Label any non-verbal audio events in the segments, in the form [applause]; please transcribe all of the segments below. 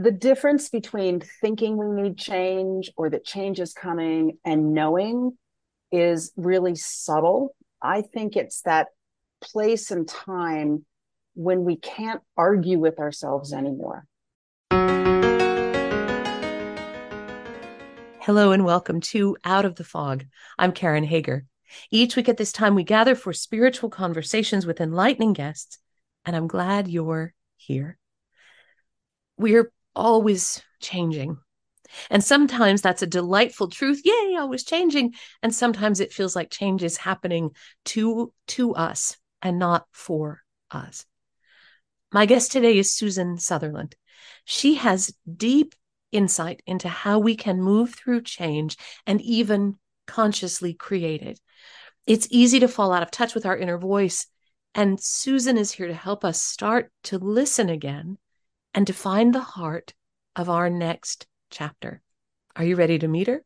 the difference between thinking we need change or that change is coming and knowing is really subtle. I think it's that place and time when we can't argue with ourselves anymore. Hello and welcome to Out of the Fog. I'm Karen Hager. Each week at this time, we gather for spiritual conversations with enlightening guests, and I'm glad you're here. We're always changing. And sometimes that's a delightful truth. Yay, always changing. And sometimes it feels like change is happening to, to us and not for us. My guest today is Susan Sutherland. She has deep insight into how we can move through change and even consciously create it. It's easy to fall out of touch with our inner voice. And Susan is here to help us start to listen again and to find the heart of our next chapter. Are you ready to meet her?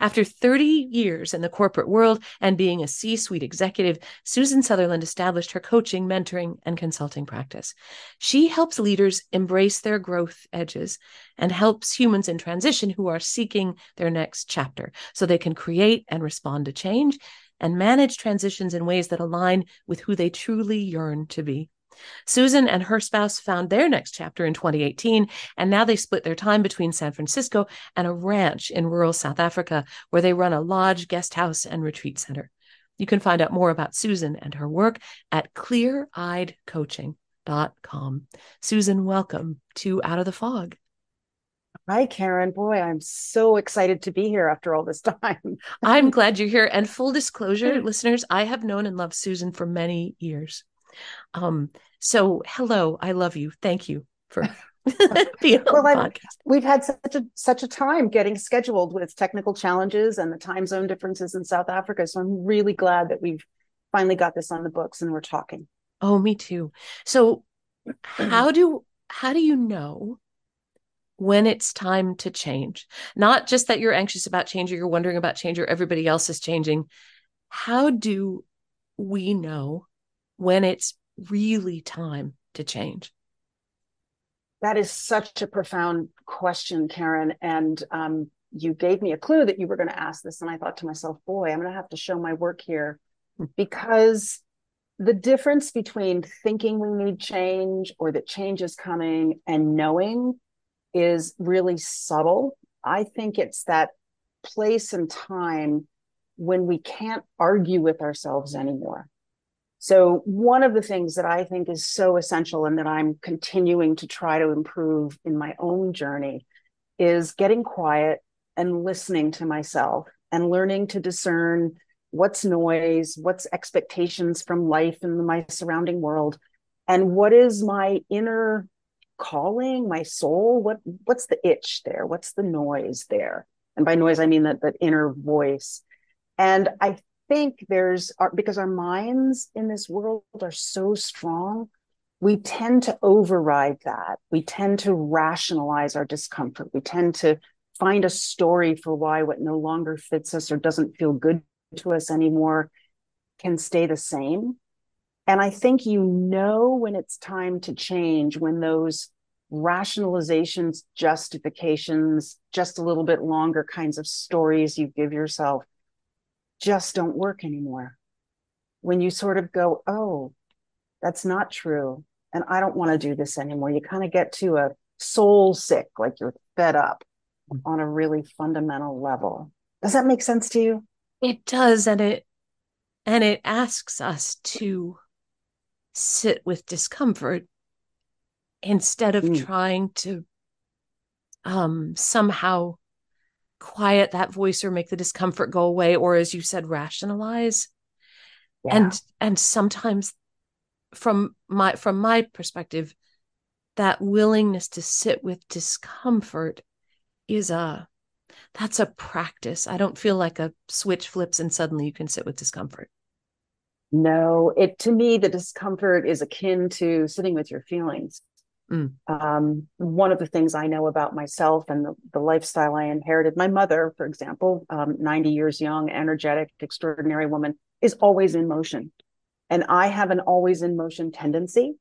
After 30 years in the corporate world and being a C suite executive, Susan Sutherland established her coaching, mentoring, and consulting practice. She helps leaders embrace their growth edges and helps humans in transition who are seeking their next chapter so they can create and respond to change and manage transitions in ways that align with who they truly yearn to be. Susan and her spouse found their next chapter in 2018, and now they split their time between San Francisco and a ranch in rural South Africa, where they run a lodge, guest house, and retreat center. You can find out more about Susan and her work at cleareyedcoaching.com. Susan, welcome to Out of the Fog. Hi, Karen. Boy, I'm so excited to be here after all this [laughs] time. I'm glad you're here. And full disclosure, [laughs] listeners, I have known and loved Susan for many years. Um, so hello, I love you. Thank you for [laughs] [laughs] being on well, the podcast. We've had such a such a time getting scheduled with technical challenges and the time zone differences in South Africa. So I'm really glad that we've finally got this on the books and we're talking. Oh, me too. So how [clears throat] do how do you know when it's time to change? Not just that you're anxious about change or you're wondering about change or everybody else is changing. How do we know when it's really time to change? That is such a profound question, Karen. And um, you gave me a clue that you were going to ask this. And I thought to myself, boy, I'm going to have to show my work here hmm. because the difference between thinking we need change or that change is coming and knowing is really subtle. I think it's that place and time when we can't argue with ourselves anymore. So, one of the things that I think is so essential and that I'm continuing to try to improve in my own journey is getting quiet and listening to myself and learning to discern what's noise, what's expectations from life and my surrounding world, and what is my inner calling, my soul. What what's the itch there? What's the noise there? And by noise, I mean that that inner voice. And I think there's because our minds in this world are so strong we tend to override that. We tend to rationalize our discomfort. We tend to find a story for why what no longer fits us or doesn't feel good to us anymore can stay the same. And i think you know when it's time to change when those rationalizations justifications just a little bit longer kinds of stories you give yourself just don't work anymore. When you sort of go, oh, that's not true. And I don't want to do this anymore. You kind of get to a soul sick, like you're fed up mm-hmm. on a really fundamental level. Does that make sense to you? It does. And it, and it asks us to sit with discomfort instead of mm. trying to um somehow quiet that voice or make the discomfort go away or as you said rationalize. Yeah. and and sometimes from my from my perspective that willingness to sit with discomfort is a that's a practice. I don't feel like a switch flips and suddenly you can sit with discomfort. No it to me the discomfort is akin to sitting with your feelings Mm. Um, one of the things I know about myself and the, the lifestyle I inherited, my mother, for example, um, 90 years young, energetic, extraordinary woman, is always in motion. And I have an always in motion tendency.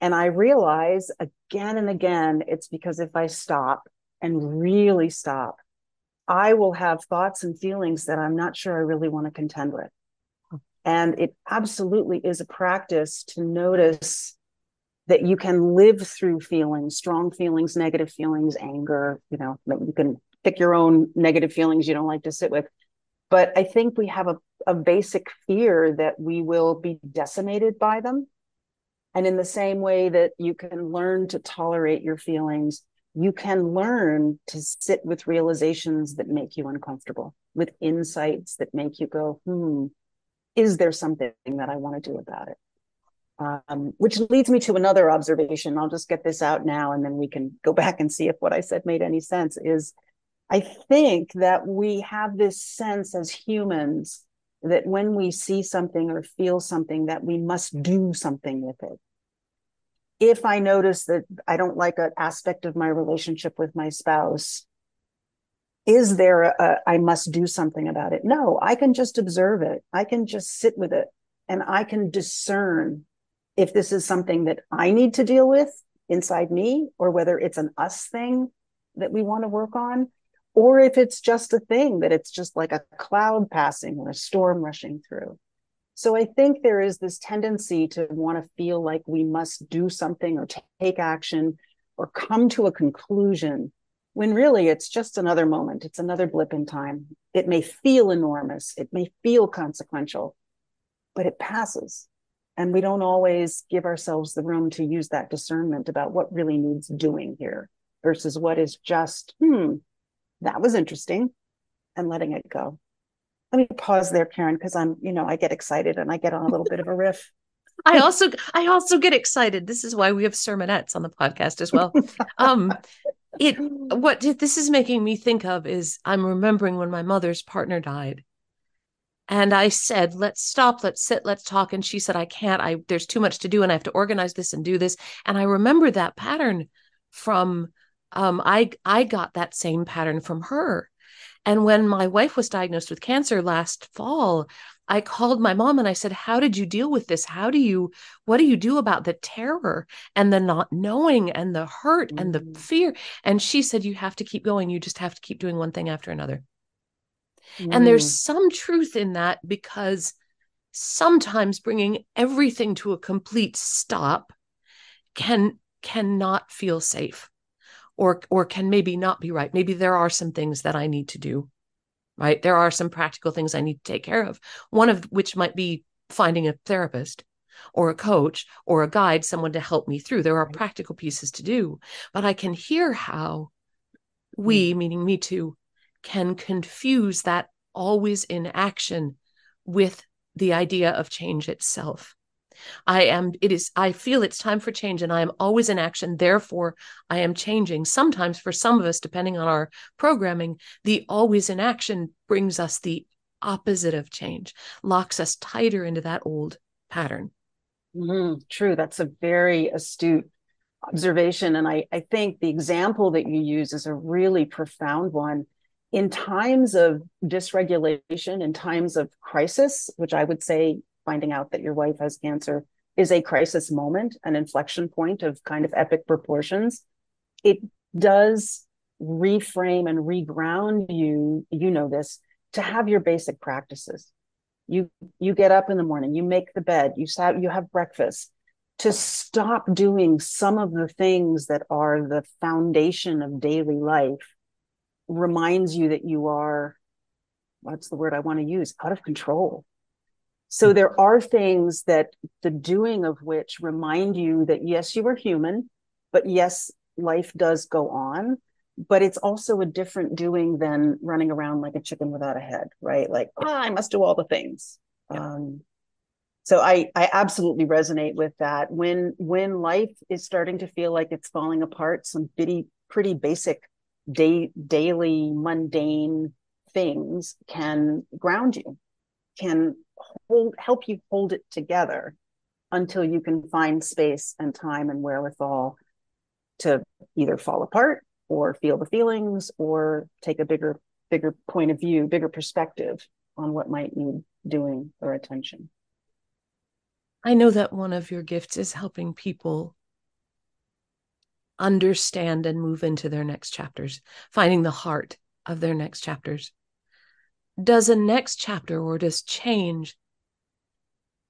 And I realize again and again, it's because if I stop and really stop, I will have thoughts and feelings that I'm not sure I really want to contend with. And it absolutely is a practice to notice that you can live through feelings, strong feelings, negative feelings, anger, you know, you can pick your own negative feelings you don't like to sit with. But I think we have a, a basic fear that we will be decimated by them. And in the same way that you can learn to tolerate your feelings, you can learn to sit with realizations that make you uncomfortable, with insights that make you go, hmm, is there something that I want to do about it? Um, which leads me to another observation. I'll just get this out now and then we can go back and see if what I said made any sense. Is I think that we have this sense as humans that when we see something or feel something, that we must do something with it. If I notice that I don't like an aspect of my relationship with my spouse, is there a, I must do something about it? No, I can just observe it. I can just sit with it and I can discern if this is something that I need to deal with inside me or whether it's an us thing that we want to work on or if it's just a thing that it's just like a cloud passing or a storm rushing through. So I think there is this tendency to want to feel like we must do something or take action or come to a conclusion when really it's just another moment. It's another blip in time. It may feel enormous, it may feel consequential, but it passes. And we don't always give ourselves the room to use that discernment about what really needs doing here versus what is just, hmm, that was interesting and letting it go. Let me pause there, Karen, because I'm, you know, I get excited and I get on a little bit of a riff. [laughs] I also I also get excited. This is why we have sermonettes on the podcast as well. Um it what this is making me think of is I'm remembering when my mother's partner died. And I said, let's stop, let's sit, let's talk. And she said, I can't. I there's too much to do and I have to organize this and do this. And I remember that pattern from um I I got that same pattern from her. And when my wife was diagnosed with cancer last fall, I called my mom and I said, How did you deal with this? How do you, what do you do about the terror and the not knowing and the hurt mm-hmm. and the mm. fear? And she said, You have to keep going. You just have to keep doing one thing after another. Mm. And there's mm. some truth in that because sometimes bringing everything to a complete stop can cannot feel safe or or can maybe not be right maybe there are some things that i need to do right? There are some practical things I need to take care of, one of which might be finding a therapist or a coach or a guide, someone to help me through. There are practical pieces to do, but I can hear how we, mm. meaning me too, can confuse that always in action with the idea of change itself. I am, it is, I feel it's time for change and I am always in action. Therefore, I am changing. Sometimes for some of us, depending on our programming, the always in action brings us the opposite of change, locks us tighter into that old pattern. Mm-hmm. True. That's a very astute observation. And I, I think the example that you use is a really profound one. In times of dysregulation, in times of crisis, which I would say finding out that your wife has cancer is a crisis moment, an inflection point of kind of epic proportions. It does reframe and reground you, you know this, to have your basic practices. You you get up in the morning, you make the bed, you have you have breakfast. To stop doing some of the things that are the foundation of daily life reminds you that you are what's the word I want to use? Out of control so there are things that the doing of which remind you that yes, you are human, but yes, life does go on. But it's also a different doing than running around like a chicken without a head, right? Like, oh, I must do all the things. Yeah. Um, so I I absolutely resonate with that. When when life is starting to feel like it's falling apart, some bitty, pretty basic day daily mundane things can ground you, can hold help you hold it together until you can find space and time and wherewithal to either fall apart or feel the feelings or take a bigger bigger point of view bigger perspective on what might need doing or attention. I know that one of your gifts is helping people understand and move into their next chapters, finding the heart of their next chapters. Does a next chapter or does change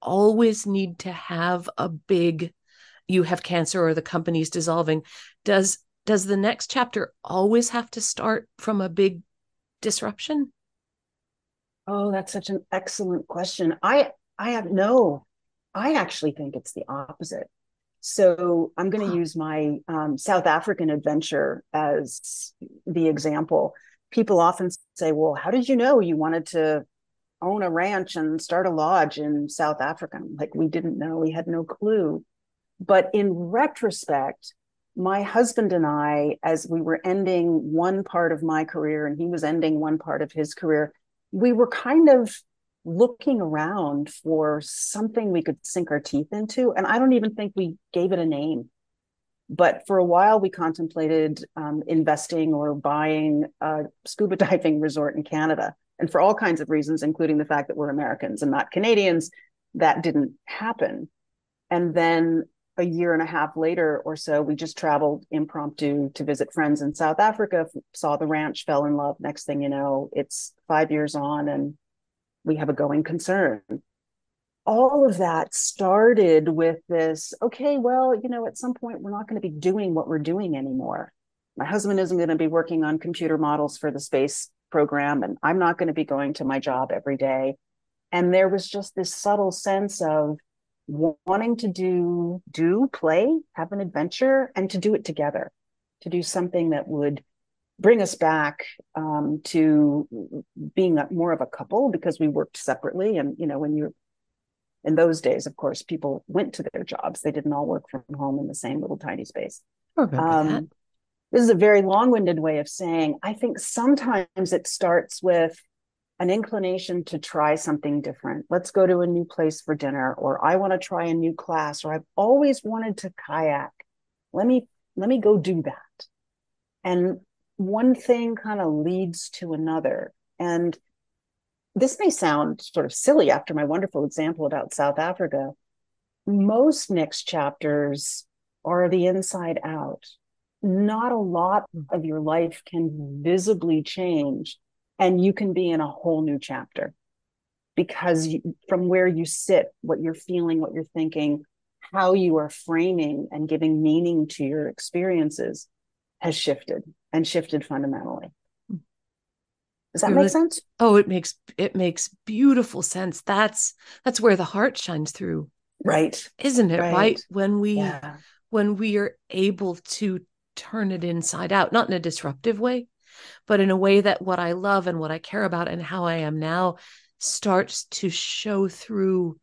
always need to have a big you have cancer or the company's dissolving does does the next chapter always have to start from a big disruption? Oh that's such an excellent question. I i have no i actually think it's the opposite so i'm going to use my um, south african adventure as the example. People often say well how did you know you wanted to own a ranch and start a lodge in south africa? Like we didn't know. We had no clue. But in retrospect, my husband and I, as we were ending one part of my career and he was ending one part of his career, we were kind of looking around for something we could sink our teeth into. And I don't even think we gave it a name. But for a while, we contemplated um, investing or buying a scuba [laughs] diving resort in Canada. And for all kinds of reasons, including the fact that we're Americans and not Canadians, that didn't happen. And then a year and a half later or so, we just traveled impromptu to visit friends in South Africa, saw the ranch, fell in love. Next thing you know, it's five years on and we have a going concern. All of that started with this okay, well, you know, at some point, we're not going to be doing what we're doing anymore. My husband isn't going to be working on computer models for the space program, and I'm not going to be going to my job every day. And there was just this subtle sense of, wanting to do do play have an adventure and to do it together to do something that would bring us back um, to being a, more of a couple because we worked separately and you know when you're in those days of course people went to their jobs they didn't all work from home in the same little tiny space um, this is a very long-winded way of saying i think sometimes it starts with an inclination to try something different. Let's go to a new place for dinner, or I want to try a new class, or I've always wanted to kayak. Let me let me go do that. And one thing kind of leads to another. And this may sound sort of silly after my wonderful example about South Africa. Most next chapters are the inside out. Not a lot hmm. of your life can visibly change and you can be in a whole new chapter because you, from where you sit what you're feeling what you're thinking how you are framing and giving meaning to your experiences has shifted and shifted fundamentally. Does that make sense? Oh it makes it makes beautiful sense. That's that's where the heart shines through right. isn't it? Right, right? when we yeah. when we are able to turn it inside out not in a disruptive way but in a way that what I love and what I care about and how I am now starts to show through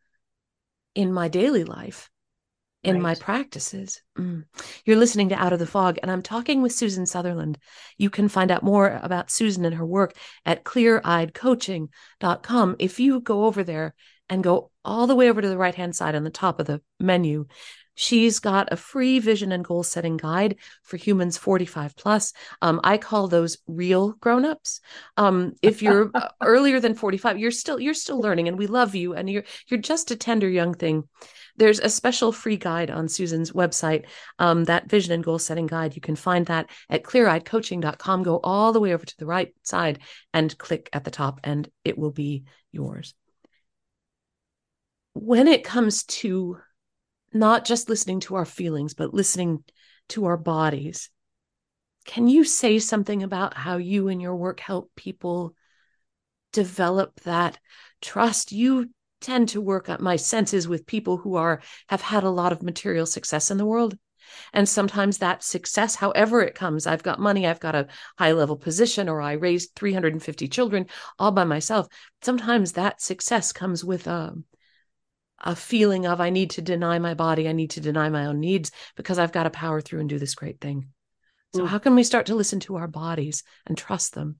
in my daily life, in right. my practices. Mm. You're listening to Out of the Fog, and I'm talking with Susan Sutherland. You can find out more about Susan and her work at cleareyedcoaching.com. If you go over there and go all the way over to the right hand side on the top of the menu, She's got a free vision and goal setting guide for humans 45 plus. Um, I call those real grown-ups. Um, if you're uh, [laughs] earlier than 45, you're still you're still learning and we love you and you're you're just a tender young thing. There's a special free guide on Susan's website, um, that vision and goal setting guide. You can find that at cleareyedcoaching.com. Go all the way over to the right side and click at the top, and it will be yours. When it comes to not just listening to our feelings, but listening to our bodies. Can you say something about how you and your work help people develop that trust? You tend to work on my senses with people who are have had a lot of material success in the world. And sometimes that success, however it comes, I've got money, I've got a high level position, or I raised 350 children all by myself. Sometimes that success comes with a, um, a feeling of I need to deny my body, I need to deny my own needs because I've got to power through and do this great thing. So, mm. how can we start to listen to our bodies and trust them?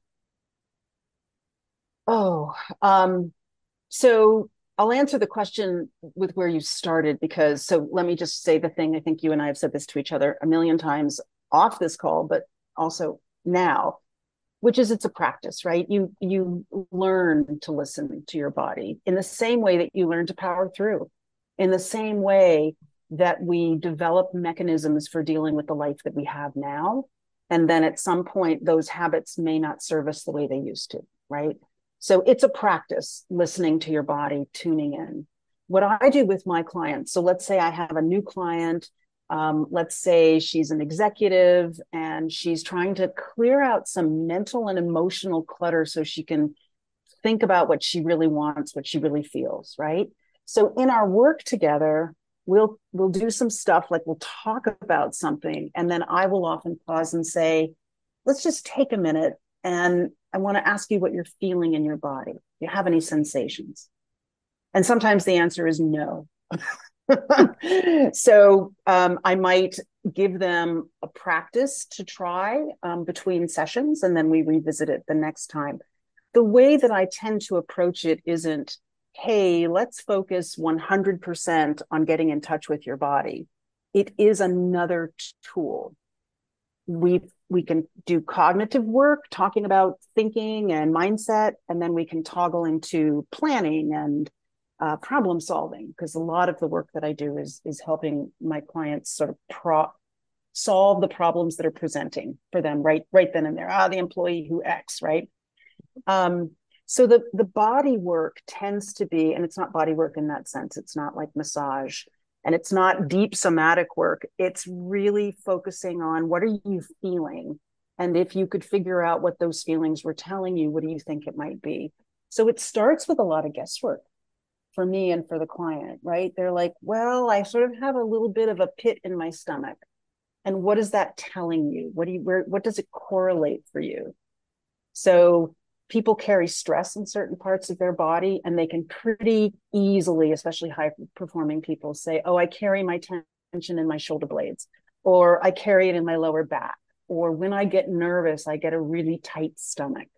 Oh, um, so I'll answer the question with where you started because so let me just say the thing. I think you and I have said this to each other a million times off this call, but also now which is it's a practice right you you learn to listen to your body in the same way that you learn to power through in the same way that we develop mechanisms for dealing with the life that we have now. And then at some point, those habits may not serve us the way they used to, right? So it's a practice listening to your body, tuning in. What I do with my clients, so let's say I have a new client, um, let's say she's an executive and she's trying to clear out some mental and emotional clutter so she can think about what she really wants, what she really feels, right? So in our work together, we'll we'll do some stuff like we'll talk about something and then I will often pause and say, let's just take a minute and I want to ask you what you're feeling in your body. Do you have any sensations? And sometimes the answer is no. [laughs] [laughs] so um, I might give them a practice to try um, between sessions and then we revisit it the next time. The way that I tend to approach it isn't hey, let's focus 100% on getting in touch with your body. It is another tool. We we can do cognitive work talking about thinking and mindset and then we can toggle into planning and uh, problem solving because a lot of the work that I do is is helping my clients sort of pro- solve the problems that are presenting for them right right then and there. Ah, the employee who X, right? Um, so the the body work tends to be and it's not body work in that sense it's not like massage and it's not deep somatic work it's really focusing on what are you feeling and if you could figure out what those feelings were telling you what do you think it might be so it starts with a lot of guesswork for me and for the client right? They're like well i sort of have a little bit of a pit in my stomach. And what is that telling you? What do you where what does it correlate for you? So people carry stress in certain parts of their body and they can pretty easily especially high performing people say oh i carry my tension in my shoulder blades or i carry it in my lower back or when i get nervous i get a really tight stomach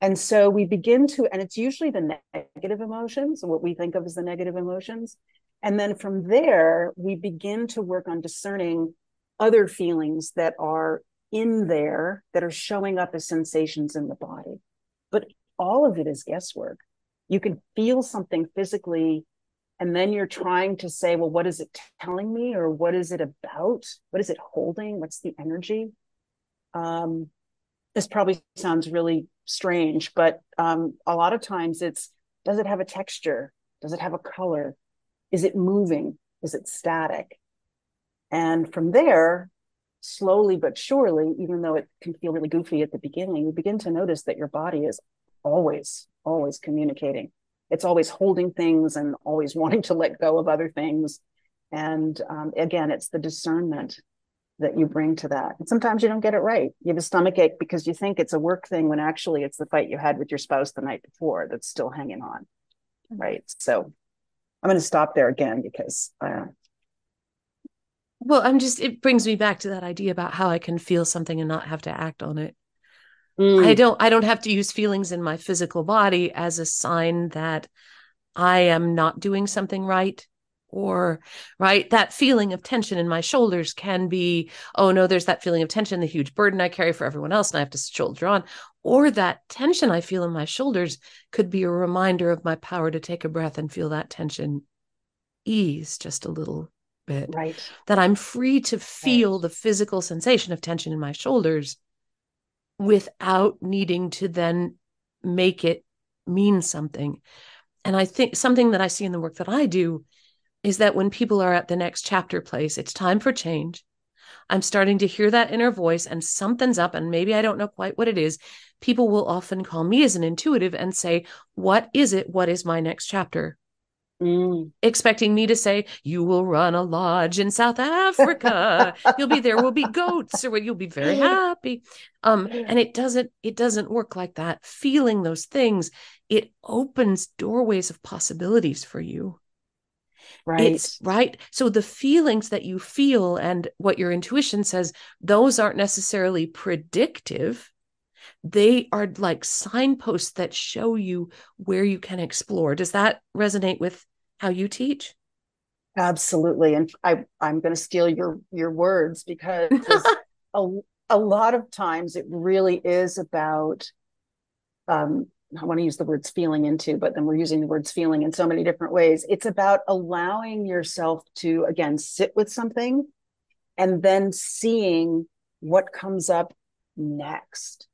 and so we begin to and it's usually the negative emotions what we think of as the negative emotions and then from there we begin to work on discerning other feelings that are in there that are showing up as sensations in the body but all of it is guesswork. You can feel something physically, and then you're trying to say, well, what is it telling me? Or what is it about? What is it holding? What's the energy? Um, this probably sounds really strange, but um, a lot of times it's does it have a texture? Does it have a color? Is it moving? Is it static? And from there, slowly but surely, even though it can feel really goofy at the beginning, you begin to notice that your body is always, always communicating. It's always holding things and always [laughs] wanting to let go of other things. And um, again, it's the discernment that you bring to that. And sometimes you don't get it right. You have a stomach ache because you think it's a work thing when actually it's the fight you had with your spouse the night before that's still hanging on. Right. So I'm going to stop there again because uh, well, I'm just, it brings me back to that idea about how I can feel something and not have to act on it. Mm. I don't, I don't have to use feelings in my physical body as a sign that I am not doing something right or right that feeling of tension in my shoulders can be oh no there's that feeling of tension the huge burden i carry for everyone else and i have to shoulder on or that tension i feel in my shoulders could be a reminder of my power to take a breath and feel that tension ease just a little bit. Right. That I'm free to feel right. the physical sensation of tension in my shoulders without needing to then make it mean something. And I think something that I see in the work that I do is that when people are at the next chapter place, it's time for change. I'm starting to hear that inner voice and something's up, and maybe I don't know quite what it is. People will often call me as an intuitive and say, What is it? What is my next chapter? Mm. expecting me to say, You will run a lodge in South Africa. [laughs] you'll be there, will be goats, or you'll be very happy. Um, and it doesn't, it doesn't work like that. Feeling those things, it opens doorways of possibilities for you. Right. It's, right. So the feelings that you feel and what your intuition says, those aren't necessarily predictive they are like signposts that show you where you can explore. Does that resonate with how you teach? Absolutely. And I, I'm going to steal your, your words because [laughs] a, a lot of times it really is about um, I want to use the words feeling into, but then we're using the words feeling in so many different ways. It's about allowing yourself to, again, sit with something and then seeing what comes up next.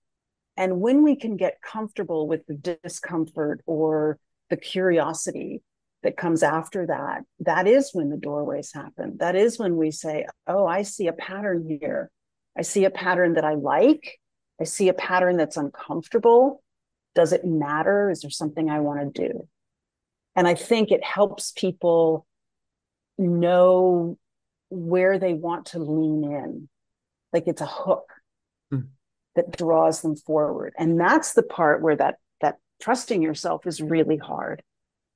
And when we can get comfortable with the discomfort or the curiosity that comes after that, that is when the doorways happen. That is when we say, Oh, I see a pattern here. I see a pattern that I like. I see a pattern that's uncomfortable. Does it matter? Is there something I want to do? And I think it helps people know where they want to lean in. Like it's a hook mm. that draws them forward. And that's the part where that that trusting yourself is really hard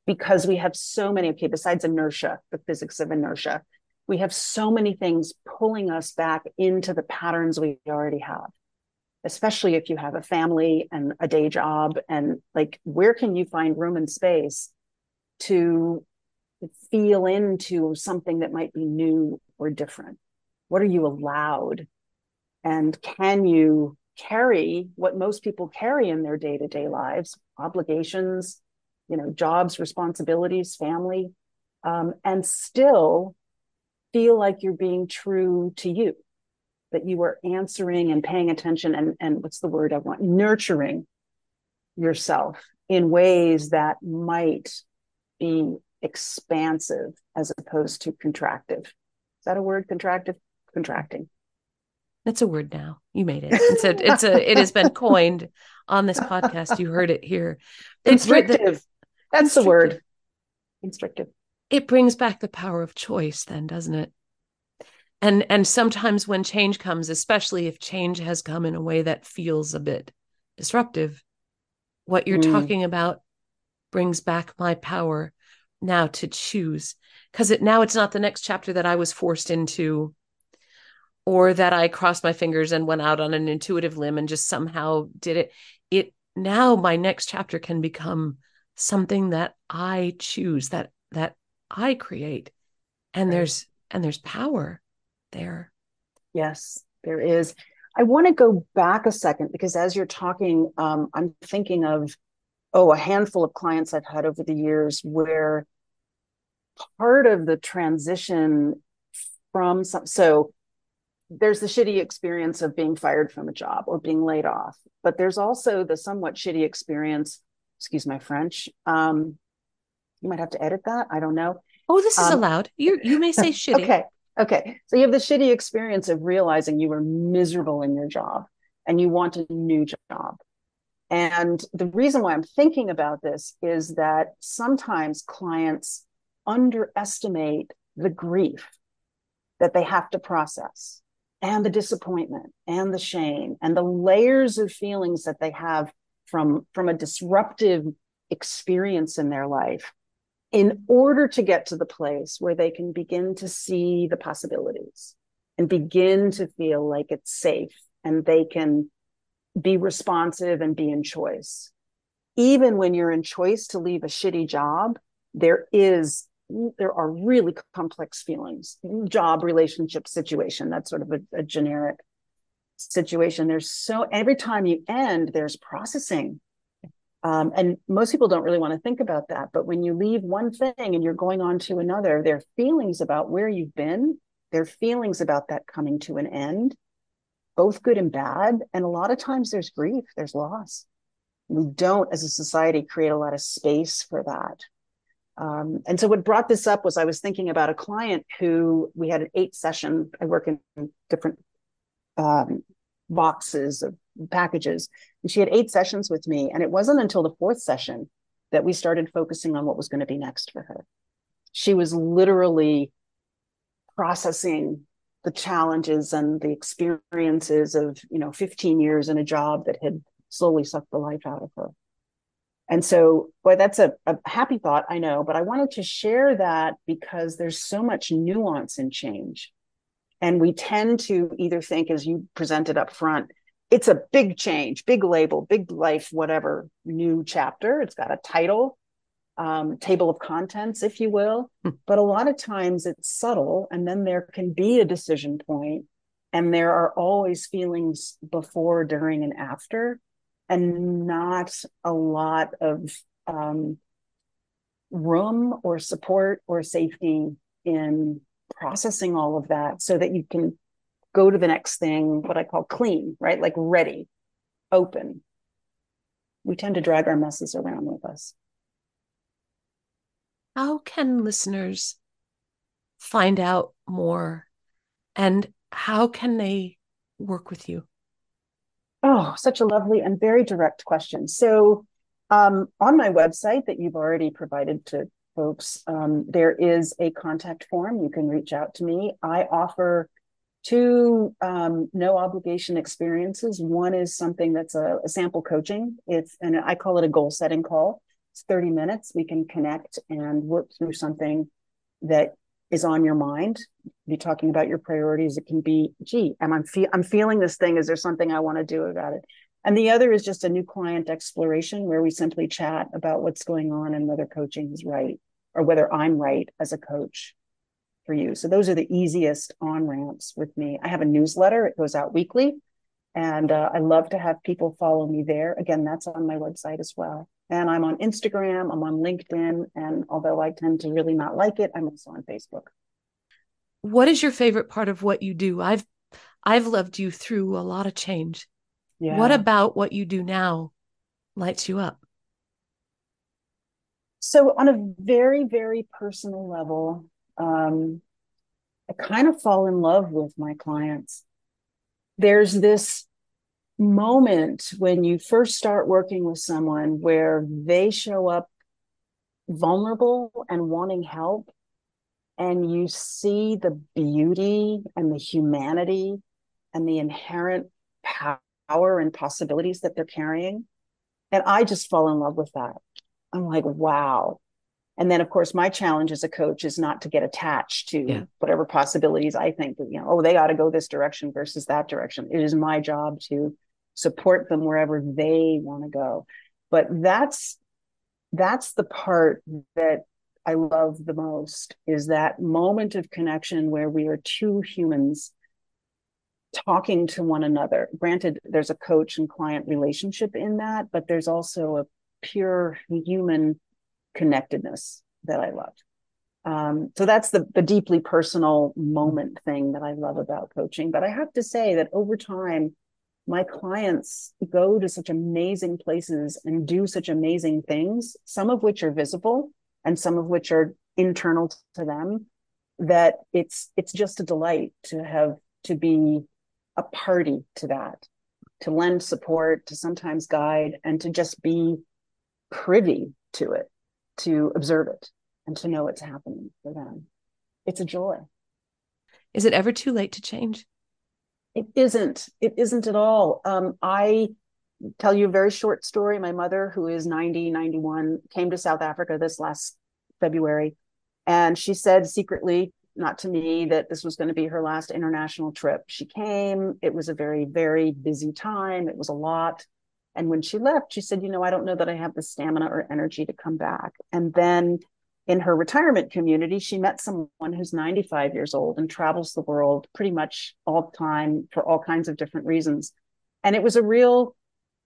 because we have so many, okay, besides inertia, the physics of inertia, we have so many things pulling us back into the patterns we already have especially if you have a family and a day job and like where can you find room and space to feel into something that might be new or different? What are you allowed? And can you carry what most people carry in their day-to-day lives obligations you know jobs responsibilities family um, and still feel like you're being true to you that you are answering and paying attention and and what's the word i want? Nurturing yourself in ways that might be expansive as opposed to contractive. Is that a word contractive? Contracting. That's a word now. You made it. It's a it's a it has been coined on this podcast. You heard it here. Constrictive. That's the word. Constrictive. It brings back the power of choice then doesn't it and and sometimes when change comes especially if change has come in a way that feels a bit disruptive what you're mm. talking about brings back my power now to choose because it now it's not the next chapter that i was forced into or that i crossed my fingers and went out on an intuitive limb and just somehow did it it now my next chapter can become something that i choose that that i create and right. there's and there's power there. Yes, there is. I want to go back a second because as you're talking, um, I'm thinking of, oh, a handful of clients I've had over the years where part of the transition from some, so there's the shitty experience of being fired from a job or being laid off, but there's also the somewhat shitty experience, excuse my French. Um, you might have to edit that. I don't know. Oh, this is um, allowed. You you may say [laughs] shitty. okay. Okay. So you have the shitty experience of realizing you were miserable in your job and you want a new job. And the reason why I'm thinking about this is that sometimes clients underestimate the grief that they have to process and the disappointment and the shame and the layers of feelings that they have from from a disruptive experience in their life in order to get to the place where they can begin to see the possibilities and begin to feel like it's safe and they can be responsive and be in choice. Even when you're in choice to leave a shitty job, there is there are really complex feelings job relationship situation that's sort of a, a generic situation there's so every time you end there's processing um, and most people don't really want to think about that. But when you leave one thing and you're going on to another, their feelings about where you've been, their feelings about that coming to an end, both good and bad. And a lot of times there's grief, there's loss. We don't, as a society, create a lot of space for that. Um, and so what brought this up was I was thinking about a client who we had an eight session. I work in different um, boxes of packages. And she had eight sessions with me. And it wasn't until the fourth session that we started focusing on what was going to be next for her. She was literally processing the challenges and the experiences of, you know, 15 years in a job that had slowly sucked the life out of her. And so, boy, that's a, a happy thought, I know, but I wanted to share that because there's so much nuance in change. And we tend to either think, as you presented up front, it's a big change, big label, big life, whatever new chapter. It's got a title, um, table of contents, if you will. Hmm. But a lot of times it's subtle, and then there can be a decision point, and there are always feelings before, during, and after. and not a lot of um, room or support or safety in processing all of that so that you can go to the next thing, what I call clean, right? Like ready, open. We tend to drag our messes around with us. How can listeners find out more and how can they work with you? Oh, such a lovely and very direct question. So, um, on my website that you've already provided to folks, um, there is a contact form. You can reach out to me. I offer two um, no obligation experiences. One is something that's a, a, sample coaching. It's and I call it a goal setting call. It's 30 minutes. We can connect and work through something that is on your mind. Be talking about your priorities. It can be, gee, am I fe- I'm feeling this thing. Is there something I want to do about it? And the other is just a new client exploration where we simply chat about what's going on and whether coaching is right or whether I'm right as a coach for you. So those are the easiest on ramps with me. I have a newsletter, it goes out weekly. And uh, I love to have people follow me there. Again, that's on my website as well. And I'm on Instagram, I'm on LinkedIn. And although I tend to really not like it, I'm also on Facebook. What is your favorite part of what you do? I've I've loved you through a lot of change. Yeah. What about what you do now lights you up? So, on a very, very personal level, um, I kind of fall in love with my clients. There's this moment when you first start working with someone where they show up vulnerable and wanting help and you see the beauty and the humanity and the inherent power and possibilities that they're carrying. And i just fall in love with that. I'm like wow and then of course my challenge as a coach is not to get attached to yeah. whatever possibilities i think that you know oh they ought to go this direction versus that direction. It is my job to support them wherever they want to go. But that's that's the part that i love the most is that moment of connection where we are two humans talking to one another. Granted there's a coach and client relationship in that but there's also a pure human connectedness that i love um, so that's the the deeply personal moment thing that i love about coaching. But i have to say that over time my clients go to such amazing places and do such amazing things, some of which are visible and some of which are internal to them, that it's it's just a delight to have to be a party to that, to lend support, to sometimes guide, and to just be privy to it, to observe it, and to know it's happening for them. It's a joy. Is it ever too late to change? It isn't. It isn't at all. Um, I tell you a very short story. My mother, who is 90, 91, came to South Africa this last February. And she said secretly, not to me, that this was going to be her last international trip. She came. It was a very, very busy time. It was a lot. And when she left, she said, You know, I don't know that I have the stamina or energy to come back. And then in her retirement community, she met someone who's 95 years old and travels the world pretty much all the time for all kinds of different reasons. And it was a real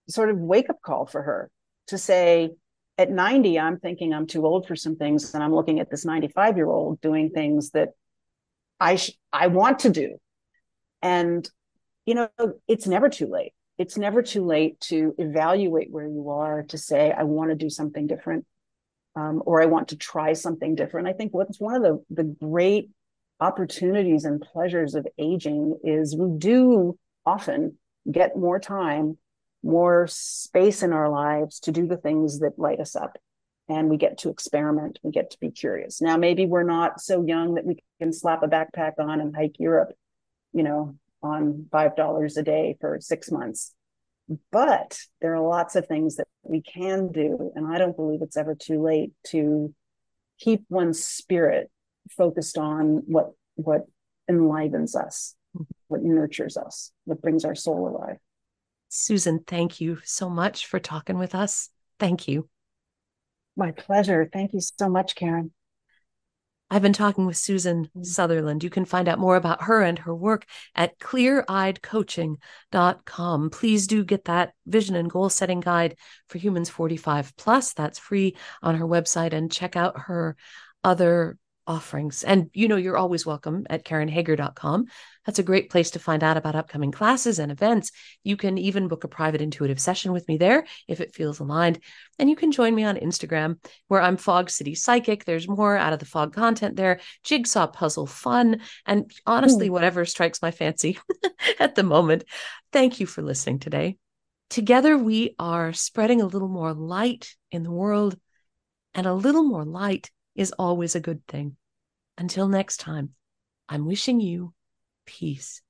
sort of wake up call for her to say, at 90, I'm thinking I'm too old for some things. And I'm looking at this 95 year old doing things that I, sh- I want to do. And, you know, it's never too late. It's never too late to evaluate where you are, to say, I want to do something different um, or I want to try something different. I think what's one of the, the great opportunities and pleasures of aging is we do often get more time, more space in our lives to do the things that light us up. And we get to experiment, we get to be curious. Now, maybe we're not so young that we can slap a backpack on and hike Europe, you know, on $5 a day for six months. But there are lots of things that we can do. And I don't believe it's ever too late to keep one's spirit focused on what what enlivens us, what nurtures us, what brings our soul alive. Susan, thank you so much for talking with us. Thank you. My pleasure. Thank you so much, Karen. I've been talking with Susan Mm. Sutherland. You can find out more about her and her work at cleareyedcoaching.com. Please do get that vision and goal setting guide for humans 45 plus. That's free on her website and check out her other offerings. And you know, you're always welcome at KarenHager.com. That's a great place to find out about upcoming classes and events. You can even book a private intuitive session with me there if it feels aligned. And you can join me on Instagram where I'm Fog City Psychic. There's more out of the fog content there, jigsaw puzzle fun, and honestly, whatever strikes my fancy [laughs] at the moment. Thank you for listening today. Together, we are spreading a little more light in the world, and a little more light is always a good thing. Until next time, I'm wishing you peace.